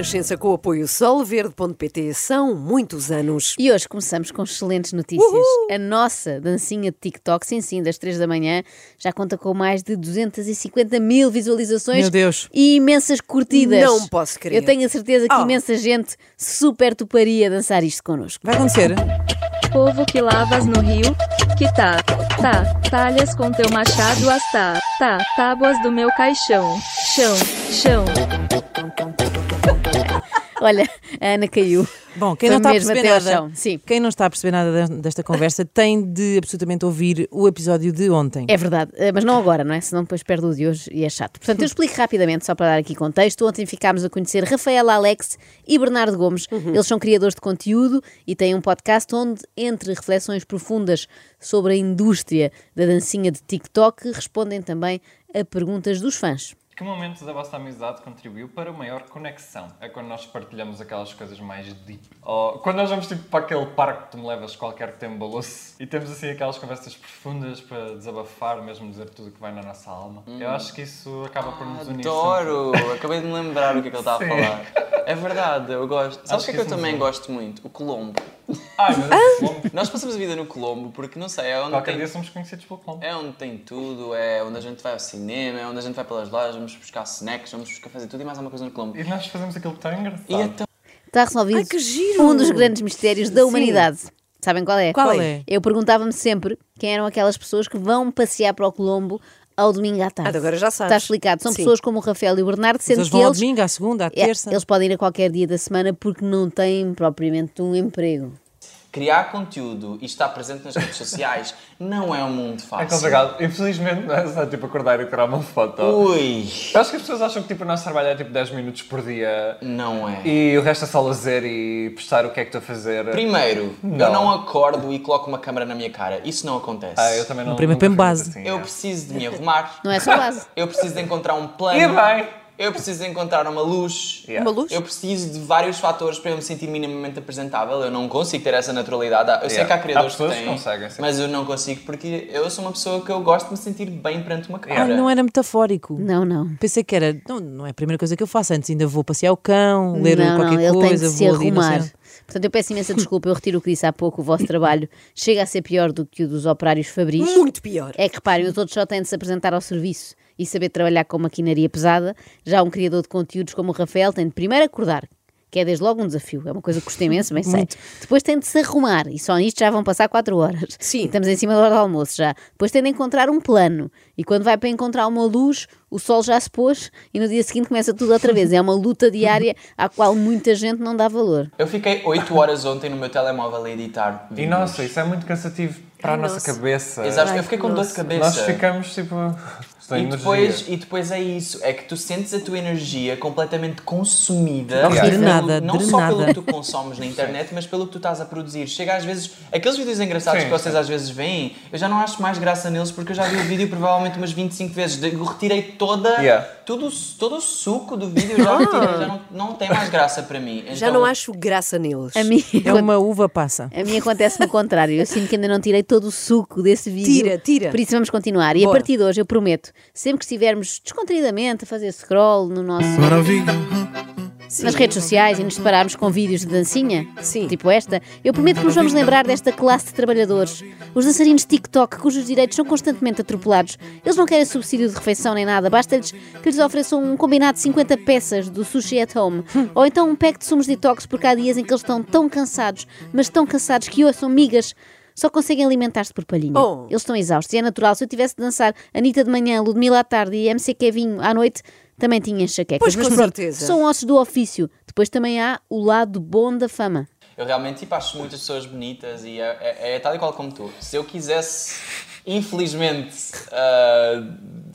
Renascença com o apoio solverde.pt são muitos anos. E hoje começamos com excelentes notícias. Uhul! A nossa dancinha de TikTok, sim, sim, das 3 da manhã, já conta com mais de 250 mil visualizações Meu Deus. e imensas curtidas. Não posso crer. Eu tenho a certeza que Oh. imensa gente super toparia dançar isto connosco. Vai acontecer? Povo que lavas no rio, que tá, tá, talhas com teu machado as tá, tá, tábuas do meu caixão, chão, chão. Olha, a Ana caiu. Bom, quem Foi não está a perceber nada, quem não está a perceber nada de- desta conversa tem de absolutamente ouvir o episódio de ontem. É verdade, eh, mas não agora, não é? Senão depois perde o de hoje e é chato. Portanto, eu explico rapidamente, só para dar aqui contexto. Ontem ficámos a conhecer Rafaela Alex e Bernardo Gomes. Eles são criadores de conteúdo e têm um podcast onde, entre reflexões profundas sobre a indústria da dancinha de TikTok, respondem também a perguntas dos fãs. Que momento da vossa amizade contribuiu para maior conexão? É quando nós partilhamos aquelas coisas mais deep. Ou quando nós vamos tipo para aquele parque que tu me levas qualquer que tem um e temos assim aquelas conversas profundas para desabafar, mesmo dizer tudo o que vai na nossa alma. Eu acho que isso acaba por nos unir. Adoro! Acabei de me lembrar o que é que ele estava a falar. É verdade, eu gosto. Sabes o que é que eu que isso também gosto muito? O Colombo. Sempre. Ai, meu Deus, Colombo. Nós passamos a vida no Colombo porque, não sei, é onde, Qualquer tem, dia somos conhecidos pelo Colombo. é onde tem tudo, é onde a gente vai ao cinema, é onde a gente vai pelas lojas, vamos buscar snacks, vamos buscar fazer tudo e mais alguma coisa no Colombo. E nós fazemos aquilo tão engraçado. E então, Está resolvido Ai, que giro! um dos grandes mistérios da humanidade. Sabem qual é? Qual é? Eu perguntava-me sempre quem eram aquelas pessoas que vão passear para o Colombo ao domingo à tarde. Ah, agora já sabes. Está explicado. São Sim. pessoas como o Rafael e o Bernardo, sendo Eles que vão ao eles, domingo, à segunda, à é, terça. eles podem ir a qualquer dia da semana porque não têm propriamente um emprego. Criar conteúdo e estar presente nas redes sociais não é um mundo É fácil. complicado. Infelizmente não é só tipo acordar e tirar uma foto. Ui, Eu acho que as pessoas acham que tipo, o nosso trabalho é tipo 10 minutos por dia não é. e o resto é só lazer e postar o que é que estou a fazer. Primeiro, eu Não. não acordo e coloco uma câmera na minha cara. Isso não acontece. Ah, eu também não. primeiro põe base. Assim, Eu é. preciso de me arrumar. Não é só base. Eu preciso de encontrar um plano. E bem. Eu preciso encontrar uma luz. Yeah. Uma luz? Eu preciso de vários fatores para eu me sentir minimamente apresentável. Eu não consigo ter essa naturalidade. Eu sei Yeah. que há criadores Há que têm, conseguem, sim. mas eu não consigo porque eu sou uma pessoa que eu gosto de me sentir bem perante uma câmera. Ai, não era metafórico. Não, não. Pensei que era. Não, não é a primeira coisa que eu faço. Antes ainda vou passear o cão, ler não, qualquer não, ele tem coisa, de se sei arrumar. Portanto, eu peço imensa desculpa, eu retiro o que disse há pouco, o vosso trabalho chega a ser pior do que o dos operários fabris. Muito pior. É que reparem, os outros só têm de se apresentar ao serviço e saber trabalhar com maquinaria pesada. Já um criador de conteúdos como o Rafael tem de primeiro acordar, que é desde logo um desafio, é uma coisa que custa imenso, bem sei. Depois tem de se arrumar, e só nisto já vão passar 4 horas. Sim. E estamos em cima da hora do almoço já. Depois tem de encontrar um plano, e quando vai para encontrar uma luz, o sol já se pôs e no dia seguinte começa tudo outra vez. É uma luta diária à qual muita gente não dá valor. Eu fiquei 8 horas ontem no meu telemóvel a editar E nossa, isso é muito cansativo para a nossa nossa. cabeça. Exato, Ai, eu fiquei com dor de nossa. cabeça. Nós ficamos tipo. E energia. depois, e depois é isso, é que tu sentes a tua energia completamente consumida Não pelo- drenada, não só pelo que tu consomes na internet, mas pelo que tu estás a produzir. Chega às vezes, aqueles vídeos engraçados Sim, que vocês sim. às vezes veem, eu já não acho mais graça neles porque eu já vi o vídeo provavelmente umas 25 vezes. Eu retirei toda, Yeah. tudo, todo o suco do vídeo, eu já retirei, já não, não tem mais graça para mim. Já Então, não acho graça neles. A mim, É uma uva passa. A mim acontece no contrário. Eu sinto que ainda não tirei todo o suco desse vídeo. Tira, tira. Por isso vamos continuar. E a partir de hoje, eu prometo, sempre que estivermos descontraídamente a fazer scroll no nosso, nas redes sociais e nos depararmos com vídeos de dancinha, Sim. tipo esta, eu prometo que nos vamos lembrar desta classe de trabalhadores. Os dançarinos TikTok, cujos direitos são constantemente atropelados. Eles não querem subsídio de refeição nem nada. Basta-lhes que lhes ofereçam um combinado de 50 peças do sushi at home. Ou então um pack de sumos detox, porque há dias em que eles estão tão cansados, mas tão cansados que ouçam migas. Só conseguem alimentar-se por palhinha. Oh. Eles estão exaustos. E é natural. Se eu tivesse de dançar Anitta de manhã, Ludmilla à tarde e MC Kevinho à noite, também tinha enxaquecas. Pois, Mas com pronto, certeza. são ossos do ofício. Depois também há o lado bom da fama. Eu realmente tipo, acho muitas pessoas bonitas e é, é- é tal e qual como tu. Se eu quisesse, infelizmente, ah,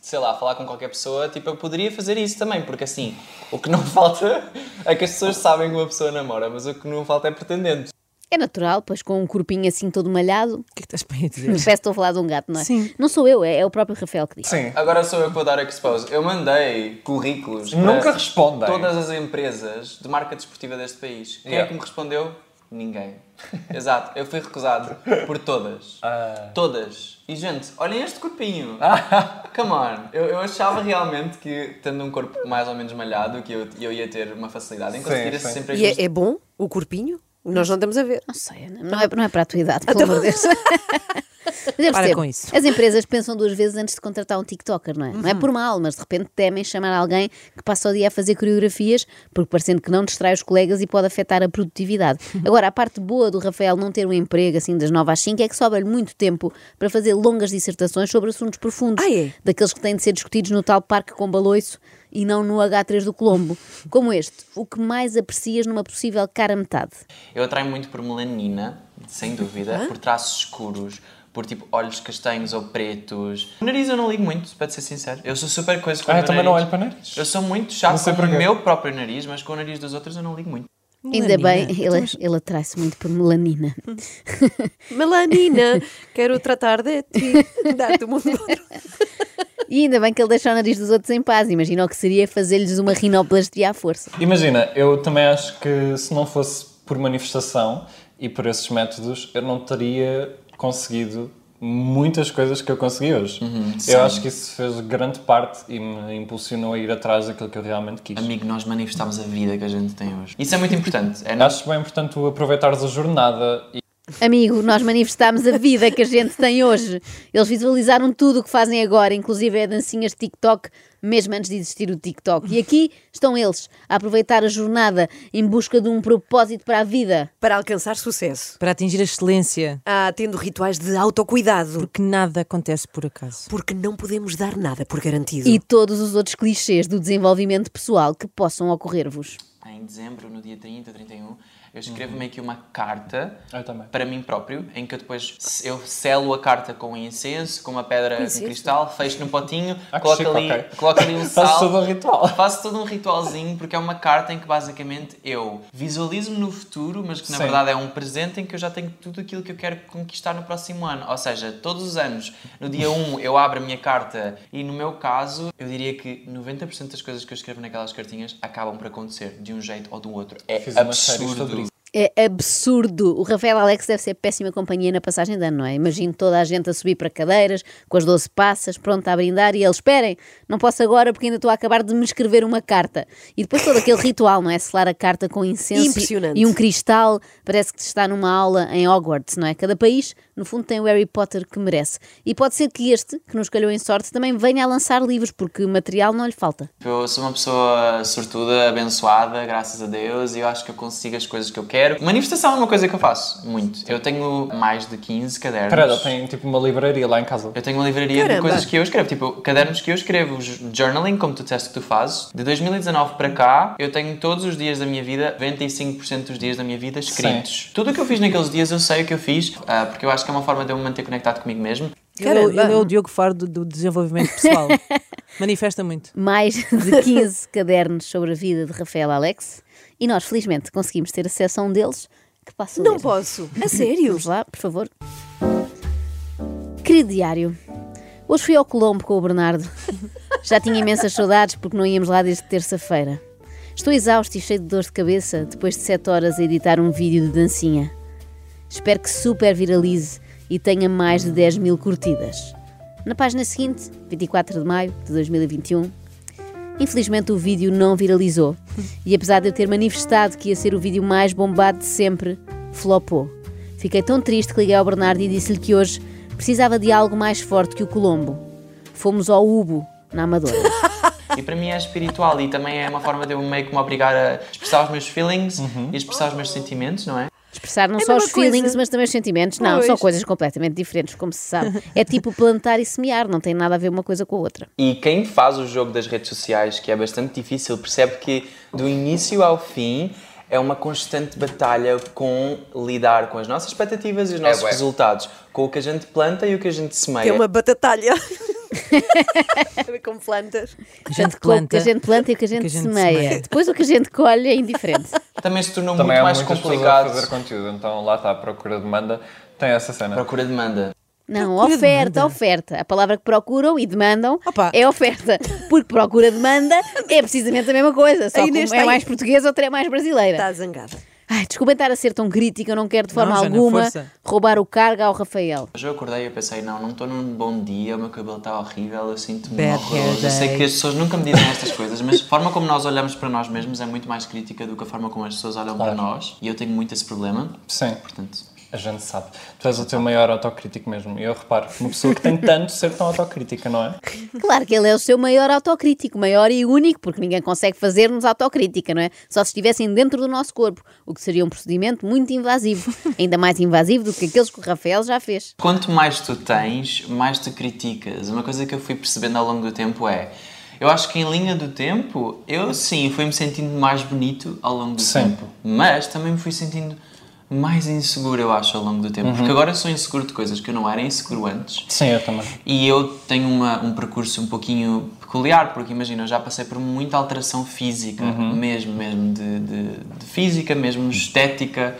sei lá, falar com qualquer pessoa, tipo, eu poderia fazer isso também, porque assim, o que não falta é que as pessoas sabem que uma pessoa namora, mas o que não falta é pretendente. É natural, pois com um corpinho assim todo malhado. O que é que estás bem a dizer? Parece que estou a falar de um gato, não é? Sim. Não sou eu, é, é o próprio Rafael que diz. Sim. Agora sou eu que vou dar expose. Eu mandei currículos Nunca respondem. todas as empresas de marca desportiva deste país. Quem é Yeah. que me respondeu? Ninguém. Exato, eu fui recusado por todas. Todas. E gente, olhem este corpinho. Come on. Eu, eu achava realmente que, tendo um corpo mais ou menos malhado, que eu, eu ia ter uma facilidade em Sim, conseguir esse sim. sempre E é, é bom o corpinho? Nós não estamos a ver. Não sei, não é, não é para a tua idade, pelo amor de Deus. Mas eu Para percebo, com isso. As empresas pensam duas vezes antes de contratar um TikToker, não é? Não é por mal, mas de repente temem chamar alguém que passa o dia a fazer coreografias, porque parecendo que não distrai os colegas e pode afetar a produtividade. Agora, a parte boa do Rafael não ter um emprego assim das 9 às 5 é que sobra-lhe muito tempo para fazer longas dissertações sobre assuntos profundos, Ah, é? daqueles que têm de ser discutidos no tal parque com baloiço e não no H3 do Colombo. Como este, o que mais aprecias numa possível cara metade? Eu atraio muito por melanina, sem dúvida, por traços escuros, por tipo olhos castanhos ou pretos. O nariz eu não ligo muito, para ser sincero. Eu sou super coisa com Ah, o eu meu também não nariz. olho para nariz. Eu sou muito chato com o meu próprio nariz, mas com o nariz dos outros eu não ligo muito. Ainda bem, Melanina. ele, ele atrai-se muito por melanina. Melanina, quero tratar de ti, dar-te o mundo todo. E ainda bem que ele deixa o nariz dos outros em paz. Imagina o que seria fazer-lhes uma rinoplastia à força. Imagina, eu também acho que se não fosse por manifestação e por esses métodos, eu não teria conseguido muitas coisas que eu consegui hoje. eu acho que isso fez grande parte e me impulsionou a ir atrás daquilo que eu realmente quis. Amigo, nós manifestamos a vida que a gente tem hoje. Isso é muito importante. É Acho bem importante tu aproveitares a jornada e Amigo, nós manifestámos a vida que a gente tem hoje. Eles visualizaram tudo o que fazem agora, inclusive é dancinhas de TikTok, mesmo antes de existir o TikTok. E aqui estão eles, a aproveitar a jornada em busca de um propósito para a vida. Para alcançar sucesso. Para atingir a excelência, Ah, tendo rituais de autocuidado. porque nada acontece por acaso. Porque não podemos dar nada por garantido. E todos os outros clichês do desenvolvimento pessoal que possam ocorrer-vos. Em dezembro, no dia 30, 31, eu escrevo meio que uma carta também. para mim próprio, em que eu depois eu selo a carta com incenso, com uma pedra de cristal, fecho num potinho, Ah, coloco, ali, ok. coloco ali um sal. todo um ritual. Faço todo um ritualzinho porque é uma carta em que basicamente eu visualizo-me no futuro, mas que na Sim. verdade é um presente em que eu já tenho tudo aquilo que eu quero conquistar no próximo ano. Ou seja, todos os anos, no dia 1 eu abro a minha carta e no meu caso, eu diria que 90% das coisas que eu escrevo naquelas cartinhas acabam por acontecer de um jeito ou do outro. É Fiz absurdo. É absurdo. O Rafael Alex deve ser péssima companhia na passagem de ano, não é? Imagino toda a gente a subir para cadeiras, com as 12 passas, pronta a brindar, e eles, esperem, não posso agora porque ainda estou a acabar de me escrever uma carta. E depois todo aquele ritual, não é? Selar a carta com incenso e- e um cristal, parece que se está numa aula em Hogwarts, não é? Cada país, no fundo, tem o Harry Potter que merece. E pode ser que este, que nos calhou em sorte, também venha a lançar livros, porque material não lhe falta. Eu sou uma pessoa sortuda, abençoada, graças a Deus, e eu acho que eu consigo as coisas que eu quero. Manifestação é uma coisa que eu faço, muito. Eu tenho mais de 15 cadernos. Credo, tem tipo uma livraria lá em casa. Eu tenho uma livraria Caramba. de coisas que eu escrevo, tipo, cadernos que eu escrevo, os journaling, como tu disseste que tu fazes. De 2019 para cá, eu tenho todos os dias da minha vida, 95% dos dias da minha vida escritos. Tudo o que eu fiz naqueles dias eu sei o que eu fiz, ah, porque eu acho que é uma forma de eu me manter conectado comigo mesmo. Ele, é Caramba. ele é o Diogo Faro do, do desenvolvimento pessoal. Manifesta muito. mais de 15 cadernos sobre a vida de Rafael Alex e nós, felizmente, conseguimos ter acesso a um deles que passa Não ler. posso. A sério? Vamos lá, por favor. Querido diário, hoje fui ao Colombo com o Bernardo. Já tinha imensas saudades porque não íamos lá desde terça-feira. Estou exausto e cheio de dor de cabeça depois de 7 horas a editar um vídeo de dancinha. Espero que super viralize e tenha mais de 10 mil curtidas. Na página seguinte, 24 de maio de 2021, Infelizmente o vídeo não viralizou e apesar de eu ter manifestado que ia ser o vídeo mais bombado de sempre, flopou. Fiquei tão triste que liguei ao Bernardo e disse-lhe que hoje precisava de algo mais forte que o Colombo. Fomos ao Ubo, na Amadora. E para mim é espiritual e também é uma forma de eu meio que me obrigar a expressar os meus feelings e expressar os meus sentimentos, não é? Expressar não É só os coisa. feelings, mas também os sentimentos. Não, Pois. são coisas completamente diferentes, como se sabe. É tipo plantar e semear, não tem nada a ver uma coisa com a outra. E quem faz o jogo das redes sociais, que é bastante difícil, percebe que do início ao fim é uma constante batalha com lidar com as nossas expectativas e os nossos bué. resultados, com o que a gente planta e o que a gente semeia. Que é uma batatalha. Com plantas. A gente Tanto com o que planta. a gente planta e o que a gente, que a gente semeia. semeia. Depois o que a gente colhe é indiferente. Também se tornou Também muito mais complicado. fazer conteúdo, então lá está a procura de demanda, tem essa cena. Procura demanda. Não, Procura oferta, demanda. oferta. A palavra que procuram e demandam Opa. é oferta. Porque procura demanda é precisamente a mesma coisa. Só que uma é mais portuguesa, outra é mais brasileira. Está zangada. Ai, desculpem estar a ser tão crítica, eu não quero de forma Não, alguma força. roubar o cargo ao Rafael. Hoje eu acordei e pensei, não, não estou num bom dia, o meu cabelo está horrível, eu sinto-me horroroso. Eu sei que as pessoas nunca me dizem estas coisas, mas a forma como nós olhamos para nós mesmos é muito mais crítica do que a forma como as pessoas olham para nós. E eu tenho muito esse problema, Sim, portanto... a gente sabe. Tu és o teu maior autocrítico mesmo. E eu reparo, uma pessoa que tem tanto ser tão autocrítica, não é? Claro que ele é o seu maior autocrítico, maior e único, porque ninguém consegue fazer-nos autocrítica, não é? Só se estivessem dentro do nosso corpo, o que seria um procedimento muito invasivo, ainda mais invasivo do que aqueles que o Rafael já fez. Quanto mais tu tens, mais tu criticas. Uma coisa que eu fui percebendo ao longo do tempo é. Eu acho que em linha do tempo, eu sim fui-me sentindo mais bonito ao longo do Sim. tempo. Mas também me fui sentindo mais inseguro, eu acho, ao longo do tempo. Uhum. Porque agora eu sou inseguro de coisas que eu não era inseguro antes. Sim, eu também. E eu tenho uma, um percurso um pouquinho peculiar, porque imagina, eu já passei por muita alteração física, Uhum. mesmo, mesmo de, de, de física, mesmo estética.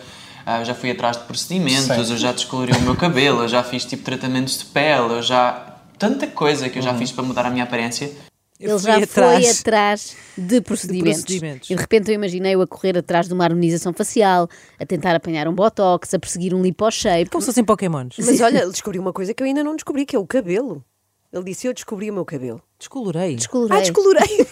Eu já fui atrás de procedimentos, Sim. eu já descolori o meu cabelo, eu já fiz tipo tratamentos de pele, eu já. Tanta coisa que eu Uhum. já fiz para mudar a minha aparência. Eu ele já atrás. foi atrás de procedimentos. procedimentos. E de repente eu imaginei-o a correr atrás de uma harmonização facial, a tentar apanhar um botox, a perseguir um lipo-shape. Como se fossem Pokémons. Mas olha, ele descobriu uma coisa que eu ainda não descobri, que é o cabelo. Ele disse: Eu descobri o meu cabelo. Descolorei. Descolorei. Ah, descolorei.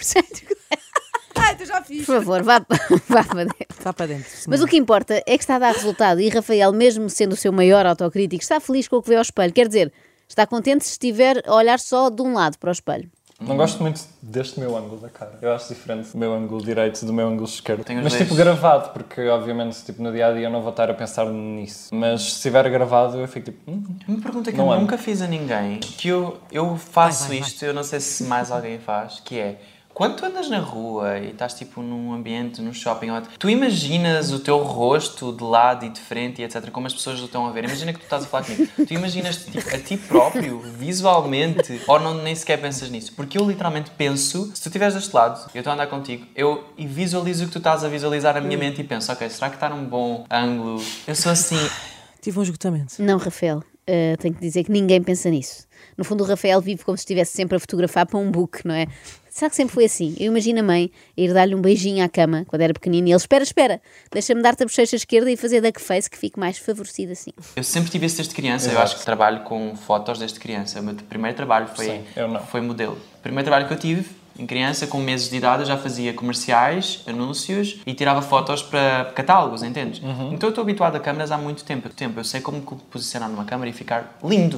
Ai, tu já fiz. Por favor, vá, vá para dentro. Está para dentro. Mas o que importa é que está a dar resultado e Rafael, mesmo sendo o seu maior autocrítico, está feliz com o que vê ao espelho. Quer dizer, está contente se estiver a olhar só de um lado para o espelho. Não gosto muito deste meu ângulo da cara. Eu acho diferente do meu ângulo direito do meu ângulo esquerdo. Tenho os Mas dois. tipo gravado, porque obviamente tipo, no dia a dia eu não vou estar a pensar nisso. Mas se estiver gravado eu fico tipo. "Hum, Uma pergunta que Não eu amo. nunca fiz a ninguém, que eu, eu faço Vai, vai, vai. isto, eu não sei se mais alguém faz, que é quando tu andas na rua e estás tipo num ambiente, num shopping, tu imaginas o teu rosto de lado e de frente e etc, como as pessoas o estão a ver. Imagina que tu estás a falar comigo. Tu imaginas tipo, a ti próprio, visualmente, ou não, nem sequer pensas nisso? Porque eu literalmente penso, se tu estiveres deste lado, eu estou a andar contigo, eu e visualizo o que tu estás a visualizar na minha mente e penso, ok, será que está num bom ângulo? Eu sou assim, Tive um esgotamento. Não, Rafael, eh, tenho que dizer que ninguém pensa nisso. No fundo, o Rafael vive como se estivesse sempre a fotografar para um book, não é? Será que sempre foi assim? Eu imagino a mãe a ir dar-lhe um beijinho à cama quando era pequenino e ele, espera, espera, deixa-me dar-te a bochecha esquerda e fazer duck face que fique mais favorecido assim. Eu sempre tive isso desde criança. Eu Exato. acho que trabalho com fotos desde criança. O meu primeiro trabalho foi, Sim, eu não. foi modelo. O primeiro trabalho que eu tive, em criança, com meses de idade, eu já fazia comerciais, anúncios e tirava fotos para catálogos, entendes? Uhum. Então eu estou habituado a câmaras há muito tempo. tempo. Eu sei como posicionar numa câmera e ficar lindo.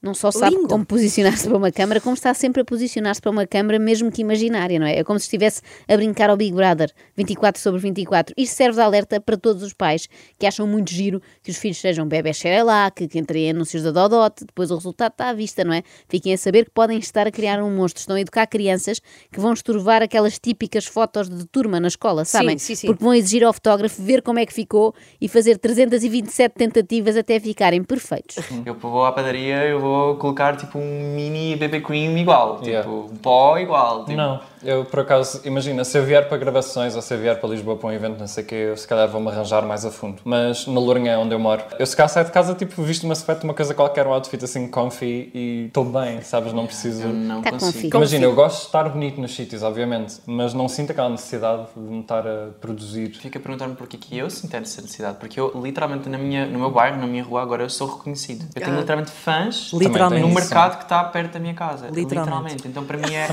Não só sabe Lindo. como posicionar-se para uma câmara, como está sempre a posicionar-se para uma câmara, mesmo que imaginária, não é? É como se estivesse a brincar ao Big Brother, 24 sobre 24. Isto serve de alerta para todos os pais que acham muito giro que os filhos sejam bebés xerelac, que entrem em anúncios da Dodot, depois o resultado está à vista, não é? Fiquem a saber que podem estar a criar um monstro, estão a educar crianças que vão esturvar aquelas típicas fotos de turma na escola, sabem? sim, sim. Porque vão exigir ao fotógrafo ver como é que ficou e fazer 327 tentativas até ficarem perfeitos. Eu vou à padaria, eu vou colocar tipo um mini BB cream igual. Yeah. Tipo, um pó igual. Tipo, Não, eu por acaso, imagina, se eu vier para gravações ou se eu vier para Lisboa para um evento, não sei o que, eu se calhar vou-me arranjar mais a fundo. Mas na Lourinhã, onde eu moro, eu se calhar saio de casa, tipo, visto uma sweat, uma coisa qualquer, um outfit assim comfy e estou bem, sabes? Não preciso. Eu não Tá consigo. Imagina, eu gosto de estar bonito nos sítios, obviamente, mas não sinto aquela necessidade de me estar a produzir. Fica a perguntar-me porquê que eu sinto essa necessidade. Porque eu, literalmente, na minha, no meu bairro, na minha rua, agora eu sou reconhecido. Eu tenho literalmente fãs Literalmente. no Isso. mercado que está perto da minha casa. Literalmente. Então, para mim, é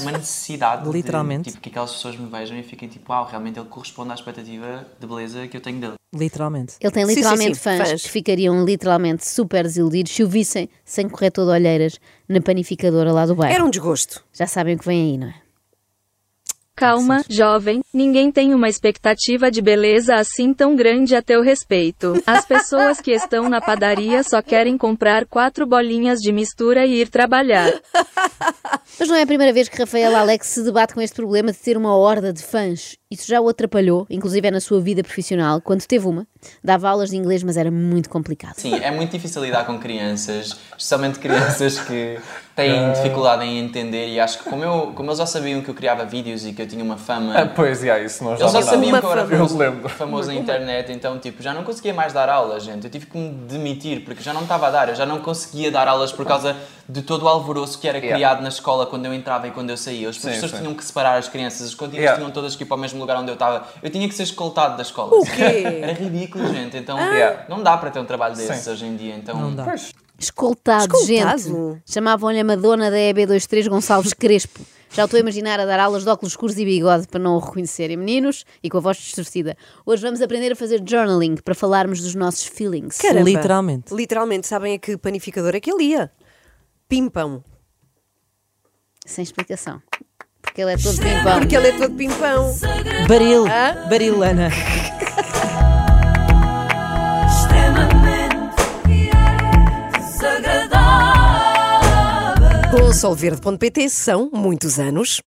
uma necessidade. Literalmente. De, tipo, que aquelas pessoas me vejam e fiquem tipo, uau, realmente ele corresponde à expectativa de beleza que eu tenho dele. Literalmente. Ele tem Sim, sim, literalmente sim, fãs, fãs. que ficariam literalmente super desiludidos se o vissem sem corretor de olheiras na panificadora lá do bairro. Era um desgosto. Já sabem o que vem aí, não é? Calma, jovem, ninguém tem uma expectativa de beleza assim tão grande a teu respeito. As pessoas que estão na padaria só querem comprar quatro bolinhas de mistura e ir trabalhar. Mas não é a primeira vez que Rafael Alex se debate com este problema de ter uma horda de fãs. Isso já o atrapalhou, inclusive é na sua vida profissional, quando teve uma. Dava aulas de inglês, mas era muito complicado. Sim, é muito difícil lidar com crianças, especialmente crianças que têm dificuldade em entender e acho que como, eu, como eles já sabiam que eu criava vídeos e que eu tinha uma fama... Ah, pois, yeah, isso não Eles já sabiam que eu era Eu famoso, lembro. famoso na internet, então tipo, já não conseguia mais dar aulas, gente. Eu tive que me demitir porque já não estava a dar, eu já não conseguia dar aulas por causa de todo o alvoroço que era Yeah. criado na escola quando eu entrava e quando eu saía. Os professores sim. tinham que separar as crianças, as cantinas Yeah. tinham todas que ir para o mesmo lugar onde eu estava. Eu tinha que ser escoltado da escola. O quê? Era ridículo, gente. Então Yeah. não dá para ter um trabalho desses Sim. hoje em dia. Então, Não dá. Escoltado, Escoltado? gente. Chamavam-lhe a Madonna da EB23 Gonçalves Crespo. Já estou a imaginar a dar aulas de óculos escuros e bigode para não o reconhecerem, meninos, e com a voz distorcida. Hoje vamos aprender a fazer journaling para falarmos dos nossos feelings. Caramba. Literalmente. Literalmente, sabem a que panificador é que ele ia? Pimpão. Sem explicação. Porque ele é todo pimpão. Porque ele é todo pimpão. Baril. Hã? Barilana. Com o solverde.pt são muitos anos.